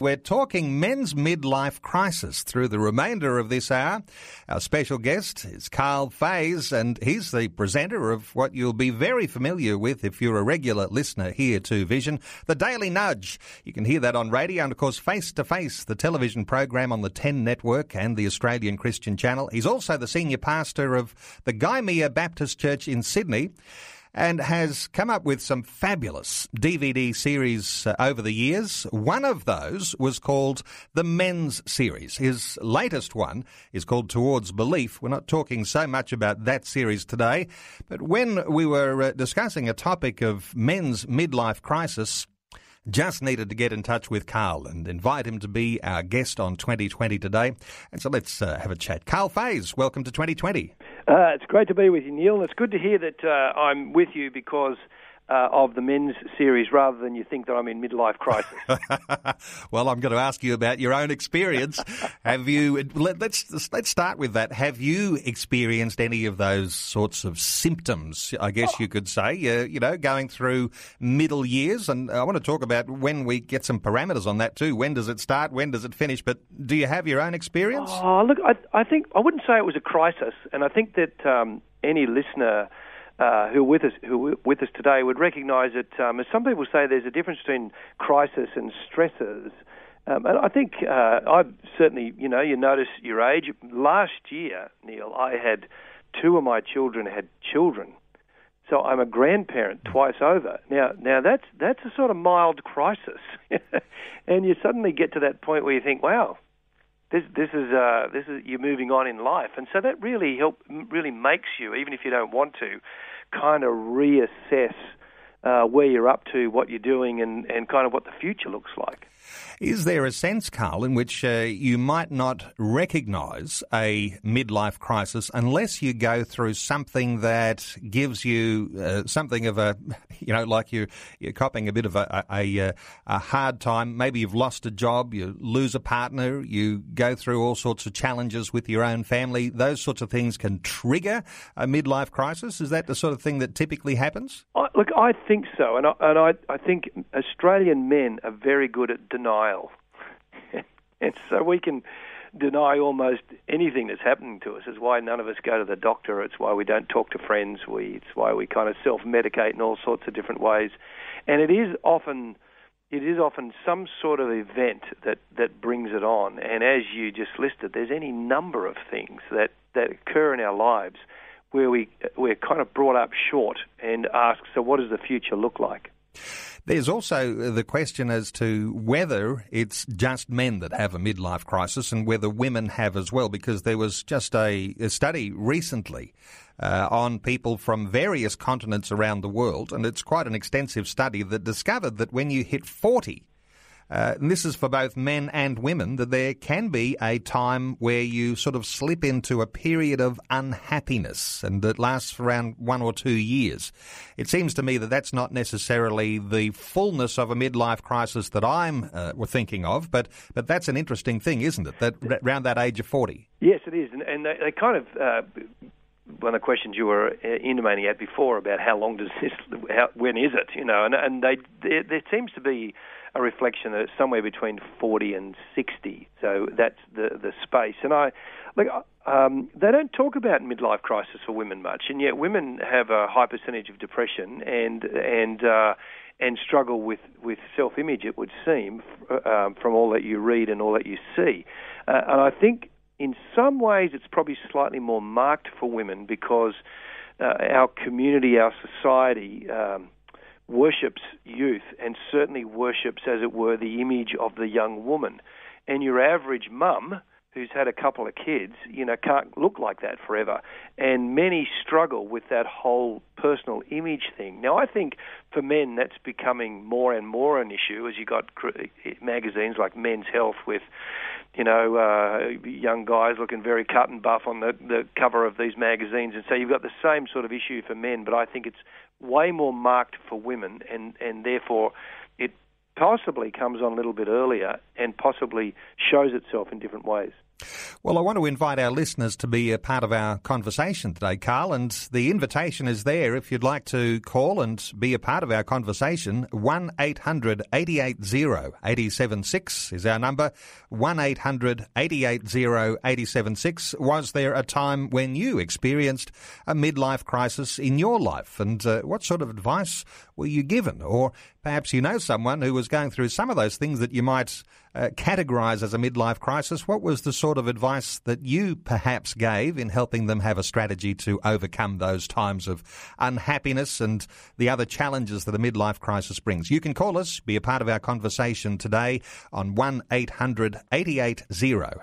We're talking men's midlife crisis through the remainder of this hour. Our special guest is Karl Faase, and he's the presenter of what you'll be very familiar with if you're a regular listener here to Vision, the Daily Nudge. You can hear that on radio and, of course, Face to Face, the television program on the 10 network and the Australian Christian Channel. He's also the senior pastor of the Gymea Baptist Church in Sydney and has come up with some fabulous DVD series uh, over the years. One of those was called the Men's Series. His latest one is called Towards Belief. We're not talking so much about that series today, but when we were uh, discussing a topic of men's midlife crisis, just needed to get in touch with Karl and invite him to be our guest on 2020 today. And so let's uh, have a chat. Karl Faase, welcome to 2020. Uh, it's great to be with you, Neil. And it's good to hear that uh, I'm with you because uh, of the men's series rather than you think that I'm in midlife crisis. well, I'm going to ask you about your own experience. Have you? Let, us let's start with that. Have you experienced any of those sorts of symptoms? I guess you could say. Uh, you know, going through middle years, and I want to talk about when we get some parameters on that too. When does it start? When does it finish? But do you have your own experience? Oh, look, I, I think I wouldn't say it was a crisis, and I think that um, any listener uh, who are with us who with us today would recognise that, um, as some people say, there's a difference between crisis and stresses. Um, and I think uh, I've certainly, you know, you notice your age. Last year, Neil, I had two of my children had children, so I'm a grandparent twice over. Now, now that's that's a sort of mild crisis, and you suddenly get to that point where you think, wow, this this is uh, this is you're moving on in life, and so that really help really makes you, even if you don't want to, kind of reassess uh, where you're up to, what you're doing, and, and kind of what the future looks like. Is there a sense, Karl, in which uh, you might not recognise a midlife crisis unless you go through something that gives you uh, something of a, you know, like you're, you're copping a bit of a, a, a, hard time? Maybe you've lost a job, you lose a partner, you go through all sorts of challenges with your own family. Those sorts of things can trigger a midlife crisis. Is that the sort of thing that typically happens? I, look, I think so, and I, and I, I think Australian men are very good at denial. and so we can deny almost anything that's happening to us. It's why none of us go to the doctor. It's why we don't talk to friends. We, it's why we kind of self-medicate in all sorts of different ways. And it is often it is often some sort of event that, that brings it on. And as you just listed, there's any number of things that, that occur in our lives where we we're kind of brought up short and ask, so what does the future look like? There's also the question as to whether it's just men that have a midlife crisis and whether women have as well, because there was just a, a study recently uh, on people from various continents around the world, and it's quite an extensive study that discovered that when you hit 40, uh, and this is for both men and women, that there can be a time where you sort of slip into a period of unhappiness and that lasts for around one or two years. It seems to me that that's not necessarily the fullness of a midlife crisis that I'm uh, thinking of, but, but that's an interesting thing, isn't it? That around that age of 40. Yes, it is. And, and they, they kind of. Uh, one of the questions you were uh, intimating at before about how long does this, how, when is it, you know, and, and they, there, there seems to be a reflection that it's somewhere between 40 and 60. So that's the the space. And I look, um, they don't talk about midlife crisis for women much, and yet women have a high percentage of depression and and uh, and struggle with with self image. It would seem um, from all that you read and all that you see, uh, and I think in some ways it's probably slightly more marked for women because uh, our community, our society. Um, worships youth and certainly worships, as it were, the image of the young woman. And your average mum who's had a couple of kids, you know, can't look like that forever. And many struggle with that whole personal image thing. Now, I think for men that's becoming more and more an issue as you got magazines like Men's Health with, you know, uh, young guys looking very cut and buff on the, the cover of these magazines. And so you've got the same sort of issue for men, but I think it's way more marked for women, and, and therefore it possibly comes on a little bit earlier and possibly shows itself in different ways. Well, I want to invite our listeners to be a part of our conversation today, Karl, and the invitation is there if you'd like to call and be a part of our conversation. 1 800 880 876 is our number. 1 800 880 876. Was there a time when you experienced a midlife crisis in your life? And uh, what sort of advice were you given? Or perhaps you know someone who was going through some of those things that you might uh, categorise as a midlife crisis. What was the sort of advice that you perhaps gave in helping them have a strategy to overcome those times of unhappiness and the other challenges that a midlife crisis brings? You can call us, be a part of our conversation today on 1 800 880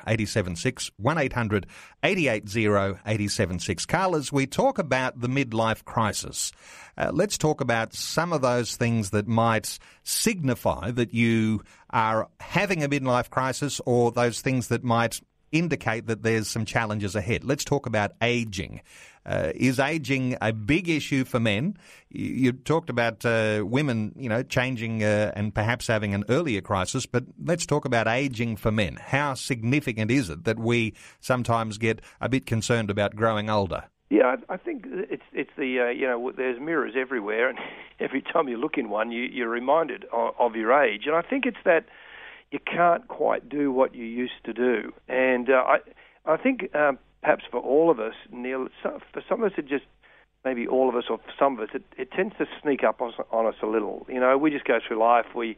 876. 1 800 880 876. Karl, as we talk about the midlife crisis, uh, let's talk about some of those things that might signify that you are having a midlife crisis or those things that might indicate that there's some challenges ahead. Let's talk about aging. Uh, is aging a big issue for men? You, you talked about uh, women, you know, changing uh, and perhaps having an earlier crisis, but let's talk about aging for men. How significant is it that we sometimes get a bit concerned about growing older? Yeah, I think it's it's the uh, you know there's mirrors everywhere, and every time you look in one, you, you're reminded of, of your age. And I think it's that you can't quite do what you used to do. And uh, I I think um, perhaps for all of us, Neil, for some of us it just maybe all of us or some of us, it, it tends to sneak up on, on us a little. You know, we just go through life. We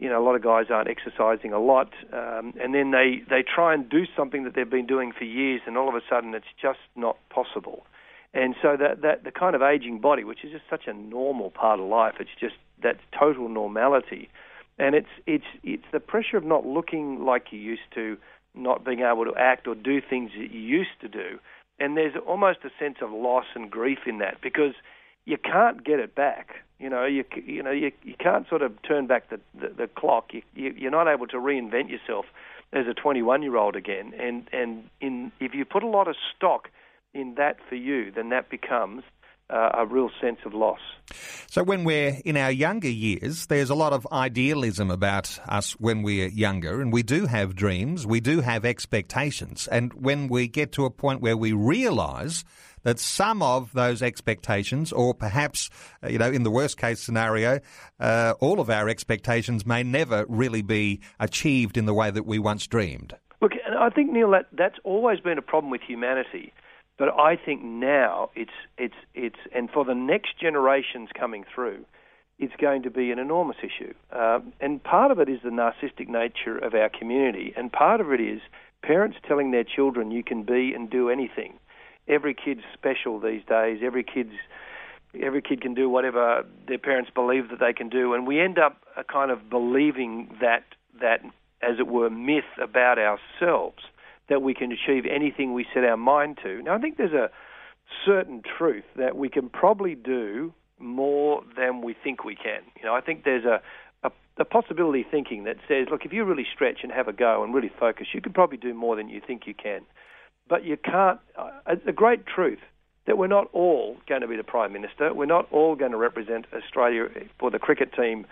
you know, a lot of guys aren't exercising a lot, um, and then they they try and do something that they've been doing for years, and all of a sudden it's just not possible. And so that that the kind of aging body, which is just such a normal part of life, it's just that total normality, and it's it's it's the pressure of not looking like you used to, not being able to act or do things that you used to do, and there's almost a sense of loss and grief in that because you can't get it back. You know, you you know you you can't sort of turn back the the, the clock. You, you you're not able to reinvent yourself as a 21 year old again. And and in if you put a lot of stock in that for you, then that becomes uh, a real sense of loss. So, when we're in our younger years, there's a lot of idealism about us when we're younger, and we do have dreams, we do have expectations. And when we get to a point where we realise that some of those expectations, or perhaps, uh, you know, in the worst case scenario, uh, all of our expectations may never really be achieved in the way that we once dreamed. Look, I think Neil, that that's always been a problem with humanity. But I think now it's it's it's and for the next generations coming through, it's going to be an enormous issue. Um, and part of it is the narcissistic nature of our community, and part of it is parents telling their children you can be and do anything every kid's special these days. Every kid's every kid can do whatever their parents believe that they can do, and we end up a kind of believing that that as it were myth about ourselves that we can achieve anything we set our mind to. Now I think there's a certain truth that we can probably do more than we think we can. You know, I think there's a a, a possibility thinking that says, look, if you really stretch and have a go and really focus, you can probably do more than you think you can. But you can't. Uh, it's a great truth that we're not all going to be the prime minister. We're not all going to represent Australia for the cricket team,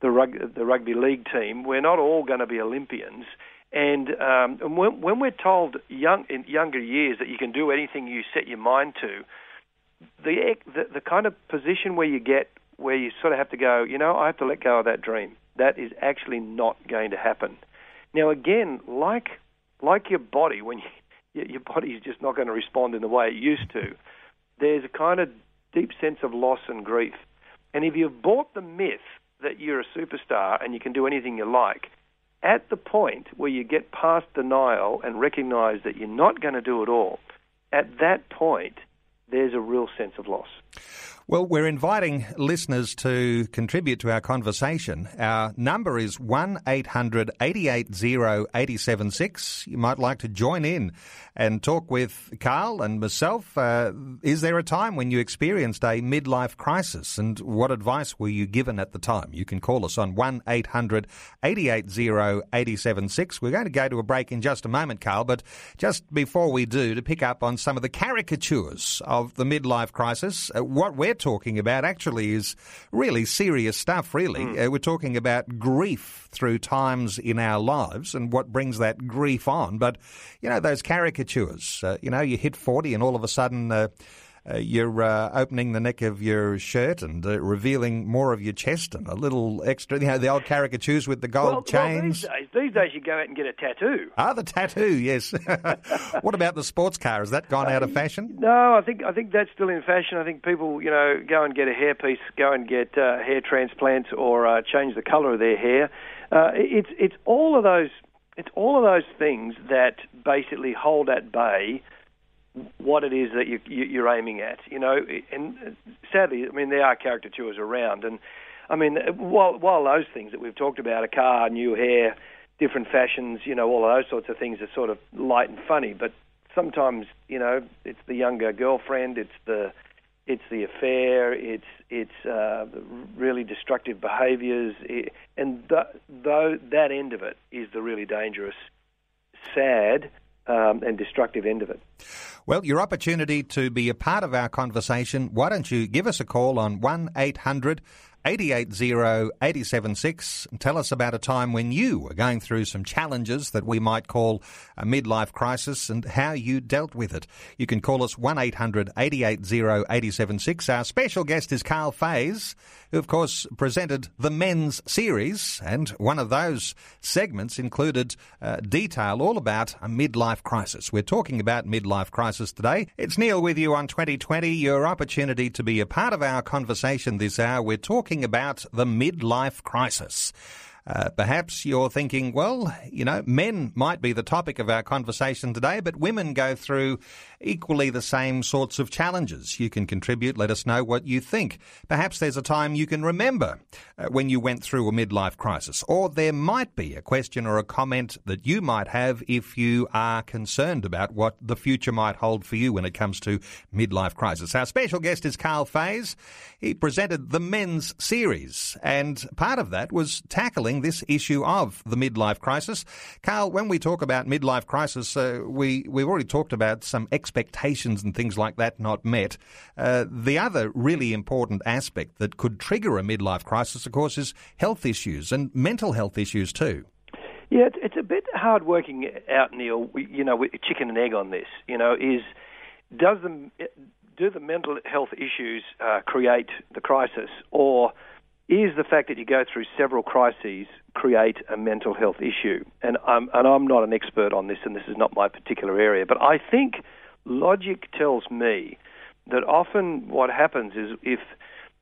the, rug, the rugby league team. We're not all going to be Olympians. And, um, and when, when, we're told young, in younger years that you can do anything you set your mind to, the, the the kind of position where you get where you sort of have to go, you know, I have to let go of that dream. That is actually not going to happen. Now, again, like like your body, when you your body's just not going to respond in the way it used to. There's a kind of deep sense of loss and grief. And if you've bought the myth that you're a superstar and you can do anything you like, at the point where you get past denial and recognize that you're not going to do it all, at that point, there's a real sense of loss. Well, we're inviting listeners to contribute to our conversation. Our number is 1 800 880 876. You might like to join in and talk with Karl and myself. Uh, is there a time when you experienced a midlife crisis and what advice were you given at the time? You can call us on 1 800 880 876. We're going to go to a break in just a moment, Karl, but just before we do, to pick up on some of the caricatures of the midlife crisis, uh, what we're talking about actually is really serious stuff, really. Mm. Uh, we're talking about grief through times in our lives and what brings that grief on. But, you know, those caricatures, uh, you know, you hit 40 and all of a sudden, uh, you're uh, opening the neck of your shirt and uh, revealing more of your chest and a little extra, you know, the old caricatures with the gold well, chains. Well, these, days, these days you go out and get a tattoo. Ah, the tattoo, yes. what about the sports car? Has that gone out of fashion? No, I think I think that's still in fashion. I think people, you know, go and get a hairpiece, go and get uh, hair transplants, or uh, change the colour of their hair. Uh, it's it's all of those it's all of those things that basically hold at bay what it is that you, you, are aiming at. You know, and sadly, I mean, there are caricatures around, and I mean, while while those things that we've talked about, a car, new hair, different fashions, you know, all of those sorts of things are sort of light and funny, but sometimes, you know, it's the younger girlfriend, it's the it's the affair, it's it's uh, really destructive behaviours, and th- though that end of it is the really dangerous, sad, um, and destructive end of it. Well, your opportunity to be a part of our conversation, why don't you give us a call on 1 800 880 876 tell us about a time when you were going through some challenges that we might call a midlife crisis and how you dealt with it. You can call us 1 800 880 876. Our special guest is Karl Faase, who, of course, presented the men's series, and one of those segments included uh, detail all about a midlife crisis. We're talking about midlife crisis today. It's Neil with you on 2020, your opportunity to be a part of our conversation this hour. We're talking talking about the midlife crisis. Uh, perhaps you're thinking, well, you know, men might be the topic of our conversation today, but women go through equally the same sorts of challenges. You can contribute. Let us know what you think. Perhaps there's a time you can remember uh, when you went through a midlife crisis, or there might be a question or a comment that you might have if you are concerned about what the future might hold for you when it comes to midlife crisis. Our special guest is Karl Faase. He presented the men's series, and part of that was tackling this issue of the midlife crisis. Karl, when we talk about midlife crisis, uh, we, we've already talked about some expectations and things like that not met. Uh, the other really important aspect that could trigger a midlife crisis, of course, is health issues and mental health issues too. Yeah, it's a bit hard working out, Neil. You know, chicken and egg on this. You know, is does the do the mental health issues uh, create the crisis, or is the fact that you go through several crises create a mental health issue? And I'm, and I'm not an expert on this, and this is not my particular area, but I think logic tells me that often what happens is if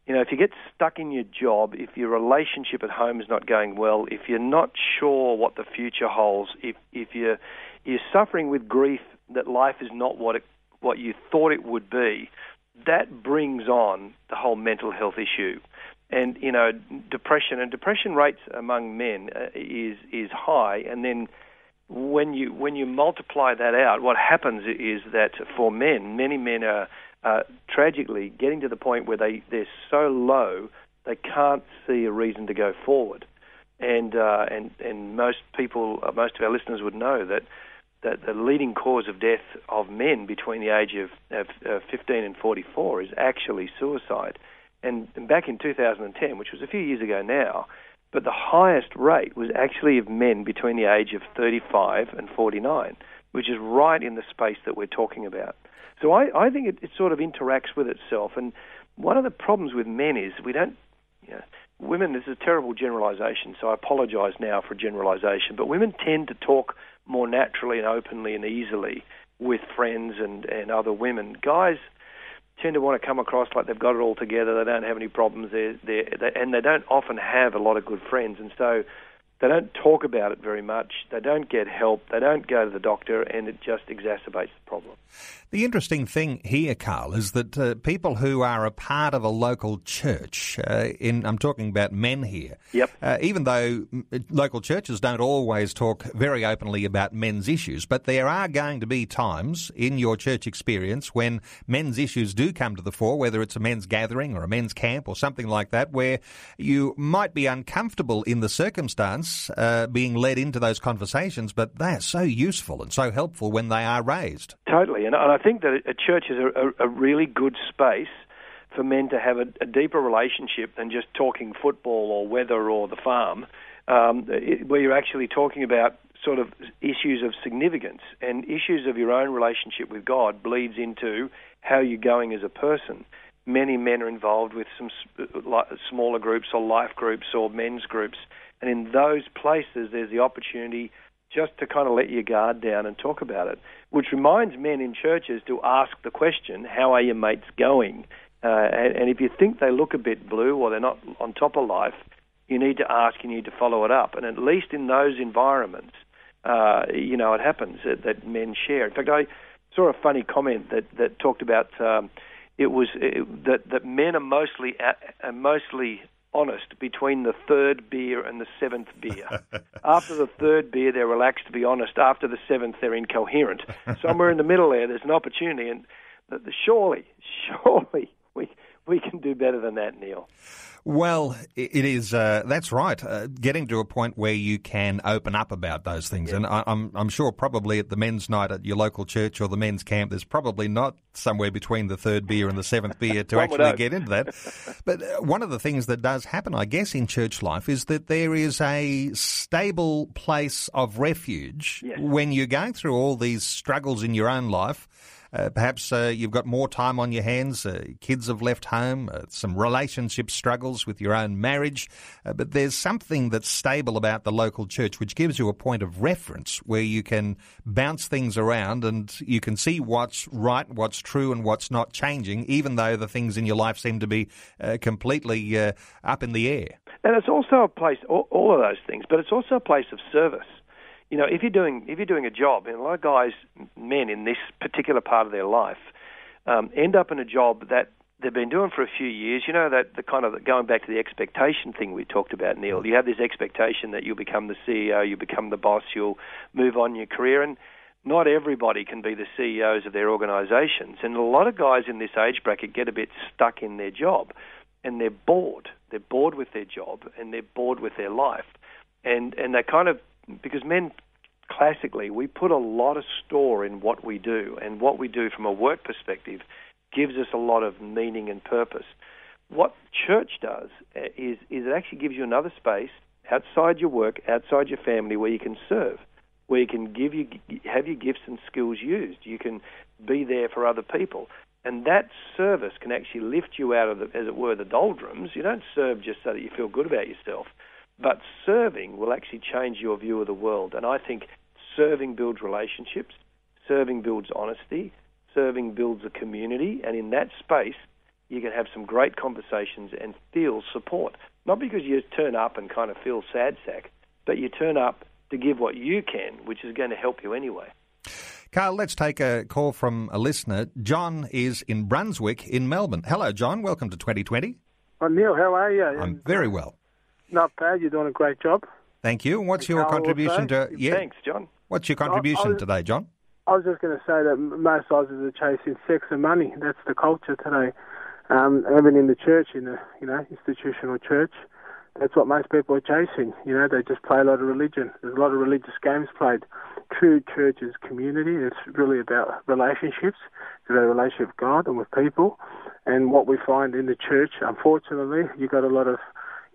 you know if you get stuck in your job, if your relationship at home is not going well, if you're not sure what the future holds, if if you're you're suffering with grief that life is not what it what you thought it would be, that brings on the whole mental health issue. And you know depression and depression rates among men uh, is is high and then when you when you multiply that out what happens is that for men many men are uh, tragically getting to the point where they they're so low they can't see a reason to go forward. And uh, and and most people uh, most of our listeners would know that that the leading cause of death of men between the age of, of, of 15 and 44 is actually suicide. And back in 2010, which was a few years ago now, but the highest rate was actually of men between the age of 35 and 49, which is right in the space that we're talking about. So I, I think it, it sort of interacts with itself. And one of the problems with men is we don't, you know, women, this is a terrible generalization, so I apologize now for generalization, but women tend to talk more naturally and openly and easily with friends and, and other women. Guys tend to want to come across like they've got it all together. They don't have any problems. They're, they're, they, and they don't often have a lot of good friends. And so they don't talk about it very much. They don't get help. They don't go to the doctor, and it just exacerbates the problem. The interesting thing here, Karl, is that uh, people who are a part of a local church, uh, in I'm talking about men here, yep. Uh, even though local churches don't always talk very openly about men's issues, but there are going to be times in your church experience when men's issues do come to the fore, whether it's a men's gathering or a men's camp or something like that, where you might be uncomfortable in the circumstance uh, being led into those conversations, but they are so useful and so helpful when they are raised. Totally, and, I think that a church is a, a, really good space for men to have a, a, deeper relationship than just talking football or weather or the farm, um, it, where you're actually talking about sort of issues of significance and issues of your own relationship with God bleeds into how you're going as a person. Many men are involved with some smaller groups or life groups or men's groups, and in those places, there's the opportunity just to kind of let your guard down and talk about it, which reminds men in churches to ask the question, How are your mates going? Uh, and, and if you think they look a bit blue or they're not on top of life, you need to ask, you need to follow it up. And at least in those environments, uh, you know, it happens that, that, men share. In fact, I saw a funny comment that, that talked about um, it was it, that, that men are mostly, are mostly honest between the third beer and the seventh beer. After the third beer, they're relaxed to be honest. After the seventh, they're incoherent. Somewhere in the middle there, there's an opportunity, and surely, surely we we can do better than that, Neil. Well, it is. Uh, that's right. Uh, getting to a point where you can open up about those things, yeah. and I, am I'm, I'm sure probably at the men's night at your local church or the men's camp, there's probably not somewhere between the third beer and the seventh beer to actually get into that. But uh, one of the things that does happen, I guess, in church life is that there is a stable place of refuge yes. when you're going through all these struggles in your own life perhaps uh, you've got more time on your hands. Uh, kids have left home. Uh, some relationship struggles with your own marriage. Uh, but there's something that's stable about the local church, which gives you a point of reference where you can bounce things around and you can see what's right, what's true, and what's not changing, even though the things in your life seem to be uh, completely up in the air. And it's also a place, all, all of those things, but it's also a place of service you know, if you're doing if you're doing a job, and a lot of guys, men in this particular part of their life, um, end up in a job that they've been doing for a few years. You know that the kind of going back to the expectation thing we talked about, Neil. You have this expectation that you'll become the CEO, you become the boss, you'll move on your career, and not everybody can be the CEOs of their organisations. And a lot of guys in this age bracket get a bit stuck in their job, and they're bored. They're bored with their job, and they're bored with their life, and and they kind of because men classically we put a lot of store in what we do, and what we do from a work perspective gives us a lot of meaning and purpose. What church does uh, is is it actually gives you another space outside your work, outside your family, where you can serve, where you can give you have your gifts and skills used. You can be there for other people. And that service can actually lift you out of, the, as it were, the doldrums. You don't serve just so that you feel good about yourself. But serving will actually change your view of the world. And I think serving builds relationships, serving builds honesty, serving builds a community. And in that space, you can have some great conversations and feel support. Not because you turn up and kind of feel sad sack, but you turn up to give what you can, which is going to help you anyway. Karl, let's take a call from a listener. John is in Brunswick in Melbourne. Hello, John. Welcome to 2020. Oh, Neil, how are you? I'm very well. Not bad. You're doing a great job. Thank you. What's your contribution to? Yeah. Thanks, John. What's your contribution was, today, John? I was just going to say that most Aussies are chasing sex and money. That's the culture today. Um, even in the church, in the you know institutional church, that's what most people are chasing. You know, they just play a lot of religion. There's a lot of religious games played. True church is community. It's really about relationships. It's about a relationship with God and with people. And what we find in the church, unfortunately, you got a lot of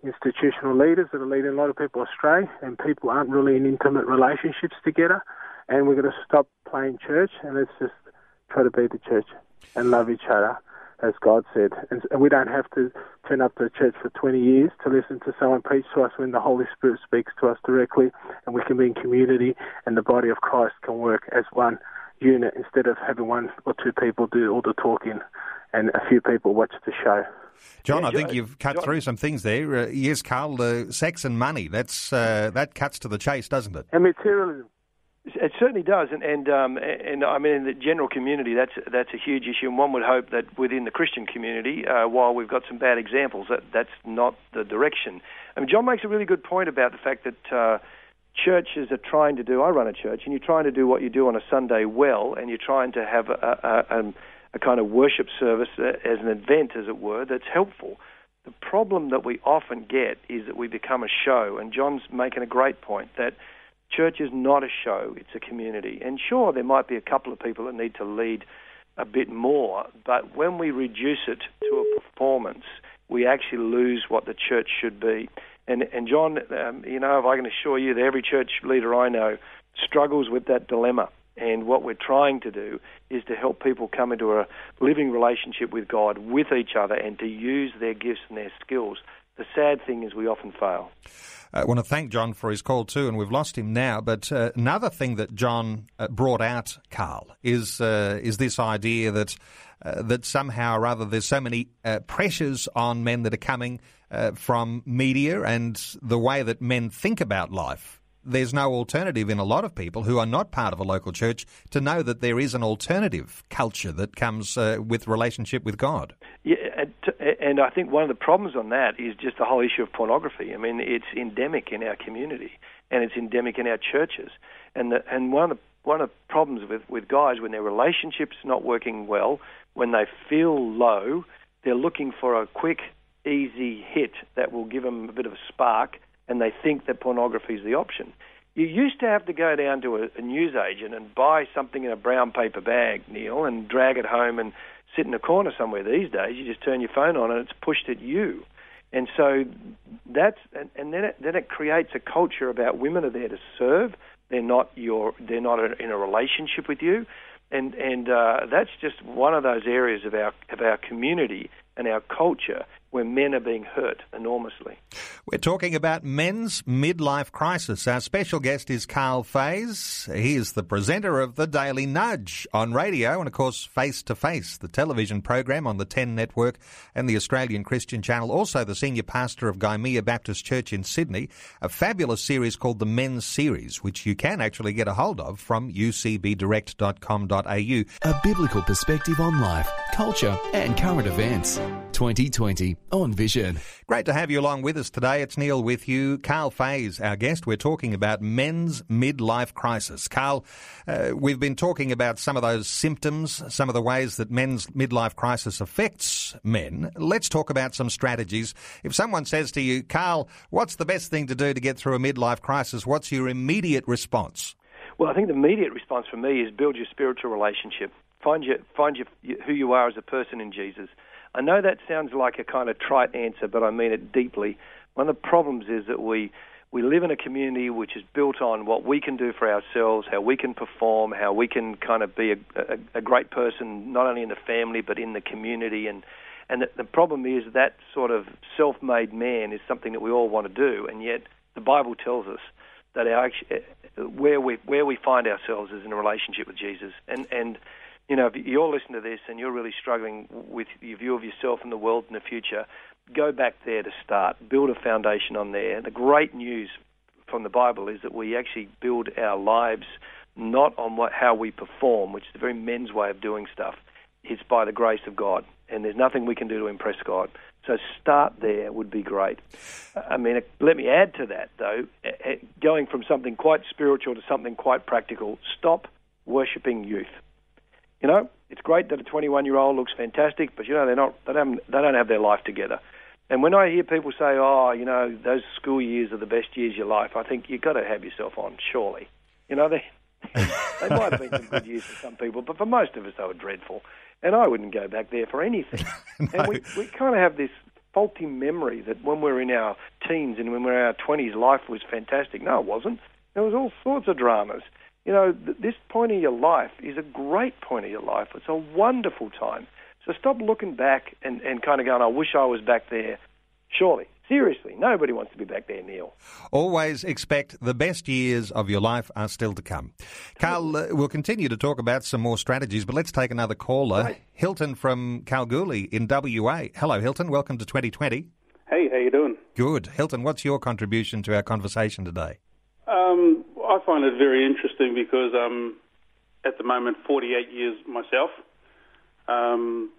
institutional leaders that are leading a lot of people astray, and people aren't really in intimate relationships together. And we're going to stop playing church, and let's just try to be the church and love each other, as God said. And we don't have to turn up to the church for 20 years to listen to someone preach to us when the Holy Spirit speaks to us directly, and we can be in community, and the body of Christ can work as one unit instead of having one or two people do all the talking and a few people watch the show. John, Yeah, I think you've cut John- through some things there. Uh, yes, Karl, uh, sex and money, that's, uh, that cuts to the chase, doesn't it? And materialism. It certainly does, and and um, and I mean in the general community, that's that's a huge issue, and one would hope that within the Christian community, uh, while we've got some bad examples, that that's not the direction. I mean, John makes a really good point about the fact that uh, churches are trying to do. I run a church, and you're trying to do what you do on a Sunday well, and you're trying to have a, a, a, a kind of worship service as an event, as it were, that's helpful. The problem that we often get is that we become a show, and John's making a great point that church is not a show, it's a community. And sure, there might be a couple of people that need to lead a bit more, but when we reduce it to a performance, we actually lose what the church should be. And, and John, um, you know, if I can assure you that every church leader I know struggles with that dilemma. And what we're trying to do is to help people come into a living relationship with God, with each other, and to use their gifts and their skills. The sad thing is we often fail. I want to thank John for his call too, and we've lost him now. But uh, another thing that John uh, brought out, Karl, is uh, is this idea that uh, that somehow or other there's so many uh, pressures on men that are coming from media and the way that men think about life. There's no alternative in a lot of people who are not part of a local church to know that there is an alternative culture that comes uh, with relationship with God. Yeah, and, and I think one of the problems on that is just the whole issue of pornography. I mean, it's endemic in our community, and it's endemic in our churches. And the, and one of the one of the problems with with guys when their relationships not working well, when they feel low, they're looking for a quick, easy hit that will give them a bit of a spark, and they think that pornography is the option. You used to have to go down to a, a newsagent and buy something in a brown paper bag, Neil, and drag it home and sit in a corner somewhere. These days, you just turn your phone on and it's pushed at you. And so that's and, and then it, then it creates a culture about women are there to serve. They're not your they're not in a relationship with you, and and uh, that's just one of those areas of our of our community and our culture where men are being hurt enormously. We're talking about men's midlife crisis. Our special guest is Karl Faase. He is the presenter of the Daily Nudge on radio and, of course, Face to Face, the television program on the 10 network and the Australian Christian Channel. Also, the senior pastor of Gymea Baptist Church in Sydney. A fabulous series called the Men's Series, which you can actually get a hold of from ucbdirect.com.au. A biblical perspective on life, culture, and current events. 2020 on Vision. Great to have you along with us today. It's Neil with you. Karl Faase, our guest. We're talking about men's midlife crisis. Karl, uh, we've been talking about some of those symptoms, some of the ways that men's midlife crisis affects men. Let's talk about some strategies. If someone says to you, Karl, what's the best thing to do to get through a midlife crisis? What's your immediate response? Well, I think the immediate response for me is build your spiritual relationship. Find your find your who you are as a person in Jesus. I know that sounds like a kind of trite answer, but I mean it deeply. One of the problems is that we we live in a community which is built on what we can do for ourselves, how we can perform, how we can kind of be a, a, a great person not only in the family but in the community, and and the, the problem is that sort of self-made man is something that we all want to do, and yet the Bible tells us that our where we where we find ourselves is in a relationship with Jesus, and and you know, if you're listening to this and you're really struggling with your view of yourself and the world in the future, go back there to start. Build a foundation on there. The great news from the Bible is that we actually build our lives not on what how we perform, which is a very men's way of doing stuff. It's by the grace of God, and there's nothing we can do to impress God. So start there would be great. I mean, let me add to that though, going from something quite spiritual to something quite practical. Stop worshipping youth. You know, it's great that a 21 year old looks fantastic, but you know they're not they don't they don't have their life together. And when I hear people say, "Oh, you know, those school years are the best years of your life," I think you've got to have yourself on. Surely, you know they they might have been some good years for some people, but for most of us they were dreadful. And I wouldn't go back there for anything. no. And we we kind of have this faulty memory that when we're in our teens and when we're in our 20s, life was fantastic. No, it wasn't. There was all sorts of dramas you know, th- this point of your life is a great point of your life. It's a wonderful time. So stop looking back and, and kind of going, I wish I was back there. Surely, Seriously, nobody wants to be back there, Neil. Always expect the best years of your life are still to come. Karl, uh, we'll continue to talk about some more strategies, but let's take another caller. Right. Hilton from Kalgoorlie in WA. Hello, Hilton. Welcome to 2020. Hey, how you doing? Good. Hilton, what's your contribution to our conversation today? Um, I find it very interesting because I'm at the moment 48 years myself, um,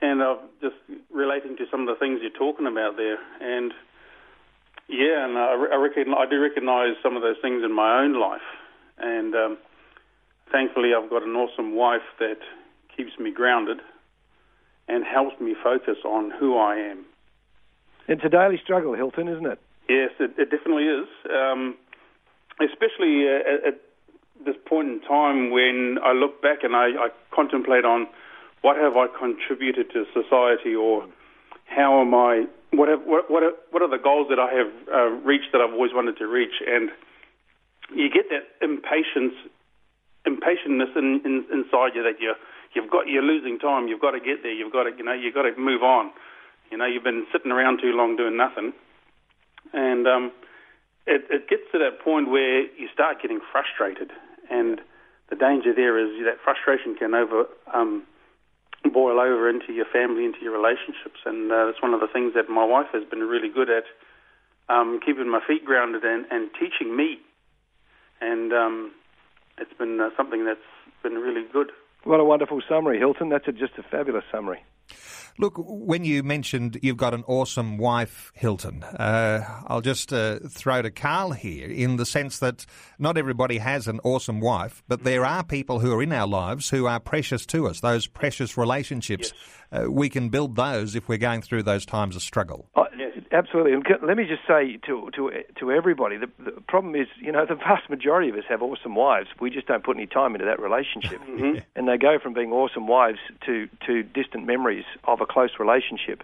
and I'm just relating to some of the things you're talking about there. And yeah, and I, I, reckon, I do recognise some of those things in my own life. And um, thankfully, I've got an awesome wife that keeps me grounded and helps me focus on who I am. It's a daily struggle, Hilton, isn't it? Yes, it, it definitely is. Um, especially uh, at, this point in time when I look back and I, I contemplate on what have I contributed to society or how am I, what, have, what, what, are, what are the goals that I have uh, reached that I've always wanted to reach? And you get that impatience, impatientness in, in, inside you that you you've got you're losing time. You've got to get there. You've got to you know you've got to move on. You know you've been sitting around too long doing nothing, and um, it, it gets to that point where you start getting frustrated, and the danger there is that frustration can over um, boil over into your family, into your relationships, and uh, that's one of the things that my wife has been really good at, um, keeping my feet grounded and, and teaching me, and um, it's been uh, something that's been really good. What a wonderful summary, Hilton. That's a, just a fabulous summary. Look, when you mentioned you've got an awesome wife, Hilton, uh, I'll just uh, throw to Karl here in the sense that not everybody has an awesome wife, but there are people who are in our lives who are precious to us, those precious relationships. Uh, we can build those if we're going through those times of struggle. Oh, absolutely. And let me just say to to to everybody, the, the problem is, you know, the vast majority of us have awesome wives. We just don't put any time into that relationship, mm-hmm. and they go from being awesome wives to to distant memories of a close relationship.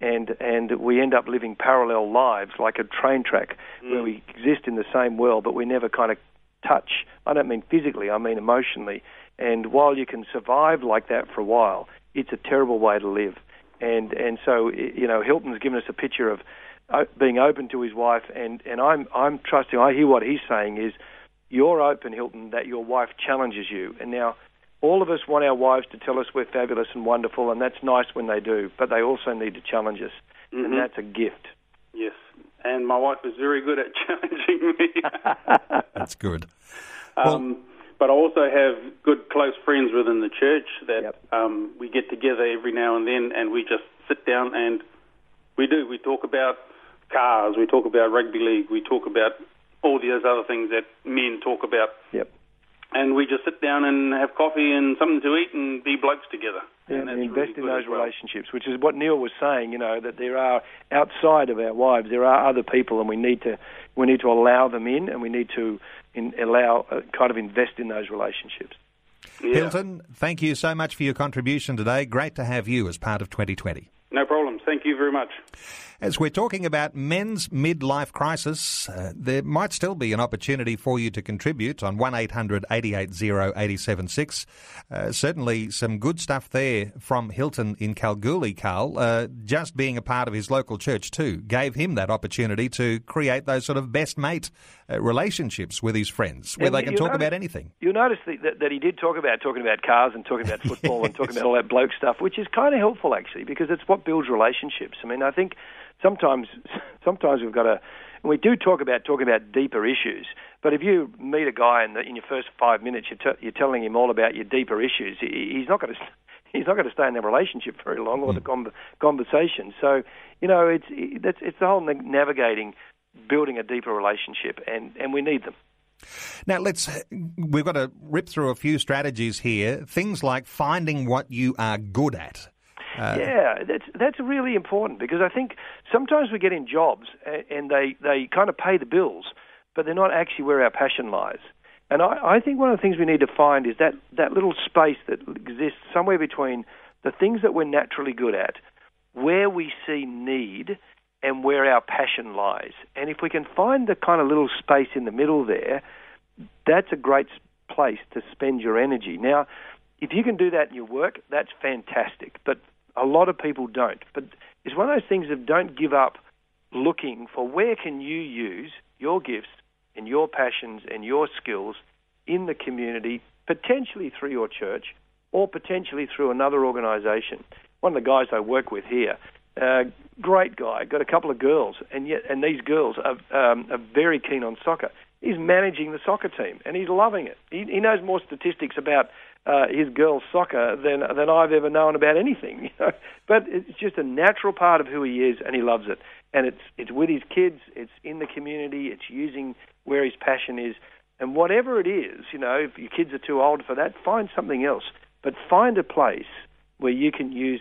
And and we end up living parallel lives like a train track mm. where we exist in the same world, but we never kind of touch. I don't mean physically, I mean emotionally. And while you can survive like that for a while, it's a terrible way to live. And and so you know Hilton's given us a picture of uh, being open to his wife, and and I'm I'm trusting. I hear what he's saying is you're open, Hilton, that your wife challenges you. And now all of us want our wives to tell us we're fabulous and wonderful, and that's nice when they do. But they also need to challenge us, and that's a gift. Yes, and my wife is very good at challenging me. That's good. Um, but I also have good close friends within the church that Yep. um, we get together every now and then, and we just sit down and we do. We talk about cars, we talk about rugby league, we talk about all those other things that men talk about, Yep. and we just sit down and have coffee and something to eat and be blokes together. and, that's invest really in those well. relationships, which is what Neil was saying. You know that there are outside of our wives, there are other people, and we need to we need to allow them in, and we need to in, allow uh, kind of invest in those relationships. Yeah. Hilton, thank you so much for your contribution today. Great to have you as part of 2020. No problems. Thank you very much. As we're talking about men's midlife crisis, uh, there might still be an opportunity for you to contribute on 1800 880 876. Uh, certainly some good stuff there from Hilton in Kalgoorlie, Karl. Uh, just being a part of his local church too gave him that opportunity to create those sort of best mate uh, relationships with his friends where And they can talk notice- about anything. You'll notice that, that, that he did talk about talking about cars and talking about football and talking about all that bloke stuff, which is kind of helpful actually because it's what builds relationships. I mean, I think sometimes sometimes we've got to. We do talk about talking about deeper issues, but if you meet a guy in, the, in your first five minutes, you're, t- you're telling him all about your deeper issues. He, he's not going to he's not going to stay in the relationship very long or the hmm. con- conversation. So, you know, it's it's, it's the whole na- navigating, building a deeper relationship, and, and we need them. Now let's we've got to rip through a few strategies here. Things like finding what you are good at. Uh, yeah, that's that's really important because I think sometimes we get in jobs and they they kind of pay the bills, but they're not actually where our passion lies. And I, I think one of the things we need to find is that that little space that exists somewhere between the things that we're naturally good at, where we see need, and where our passion lies. And if we can find the kind of little space in the middle there, that's a great place to spend your energy. Now, if you can do that in your work, that's fantastic. But a lot of people don't. But it's one of those things of don't give up looking for where can you use your gifts and your passions and your skills in the community, potentially through your church or potentially through another organisation. One of the guys I work with here, uh, great guy, got a couple of girls, and yet and these girls are, um, are very keen on soccer. He's managing the soccer team, and he's loving it. He, he knows more statistics about uh, his girls' soccer than than I've ever known about anything. But it's just a natural part of who he is, and he loves it. And it's it's with his kids, it's in the community, it's using where his passion is, and whatever it is, you know, if your kids are too old for that, find something else. But find a place where you can use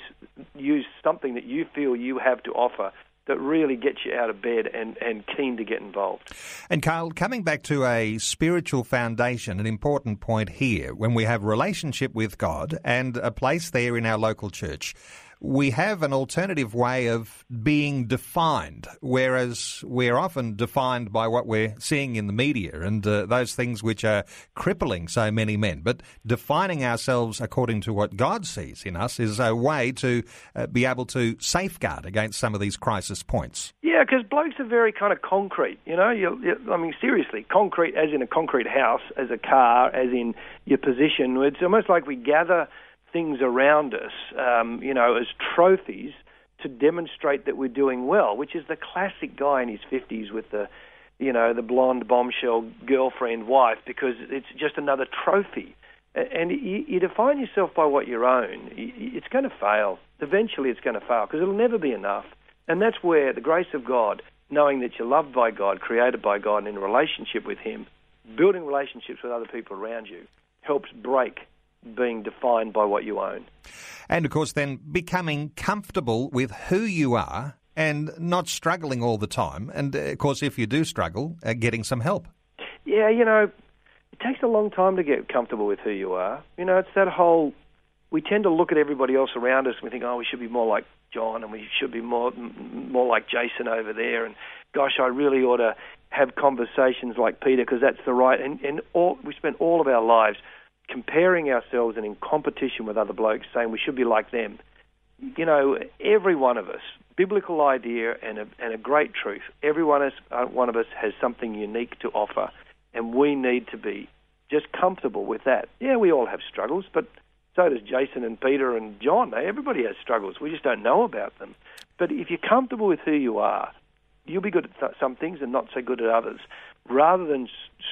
use something that you feel you have to offer that really gets you out of bed and, and keen to get involved. And Karl, coming back to a spiritual foundation, an important point here, when we have relationship with God and a place there in our local church, we have an alternative way of being defined, whereas we're often defined by what we're seeing in the media and uh, those things which are crippling so many men. But defining ourselves according to what God sees in us is a way to uh, be able to safeguard against some of these crisis points. Yeah, because blokes are very kind of concrete. You know, you, you, I mean, seriously, concrete as in a concrete house, as a car, as in your position. It's almost like we gather things around us, um, you know, as trophies to demonstrate that we're doing well, which is the classic guy in his 50s with the, you know, the blonde bombshell girlfriend wife because it's just another trophy. And you, you define yourself by what you own. It's going to fail. Eventually, it's going to fail because it'll never be enough. And that's where the grace of God, knowing that you're loved by God, created by God, and in a relationship with Him, building relationships with other people around you, helps break being defined by what you own. And of course, then becoming comfortable with who you are and not struggling all the time. And uh, of course, if you do struggle, uh, getting some help. Yeah, you know, it takes a long time to get comfortable with who you are. You know, it's that whole. We tend to look at everybody else around us and we think, oh, we should be more like John and we should be more more like Jason over there. And gosh, I really ought to have conversations like Peter because that's the right. And and all we spend all of our lives comparing ourselves and in competition with other blokes, saying we should be like them. You know, every one of us, biblical idea and a, and a great truth, every one of, us, uh, one of us has something unique to offer, and we need to be just comfortable with that. Yeah, we all have struggles, but so does Jason and Peter and John. Everybody has struggles. We just don't know about them. But if you're comfortable with who you are, you'll be good at th- some things and not so good at others rather than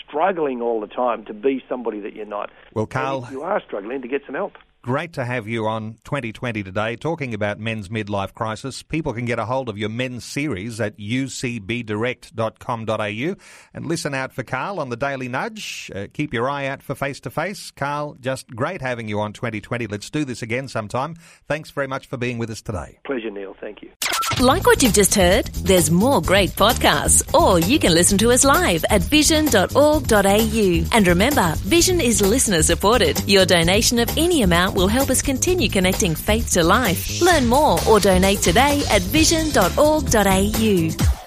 struggling all the time to be somebody that you're not. Well, Karl, you are struggling to get some help. Great to have you on 2020 today talking about men's midlife crisis. People can get a hold of your men's series at ucbdirect.com.au and listen out for Karl on the Daily Nudge. Uh, keep your eye out for face to face. Karl, just great having you on 2020. Let's do this again sometime. Thanks very much for being with us today. Pleasure, Neil. Thank you. Like what you've just heard? There's more great podcasts, or you can listen to us live at vision.org.au. And remember, Vision is listener supported. Your donation of any amount will help us continue connecting faith to life. Learn more or donate today at vision.org.au.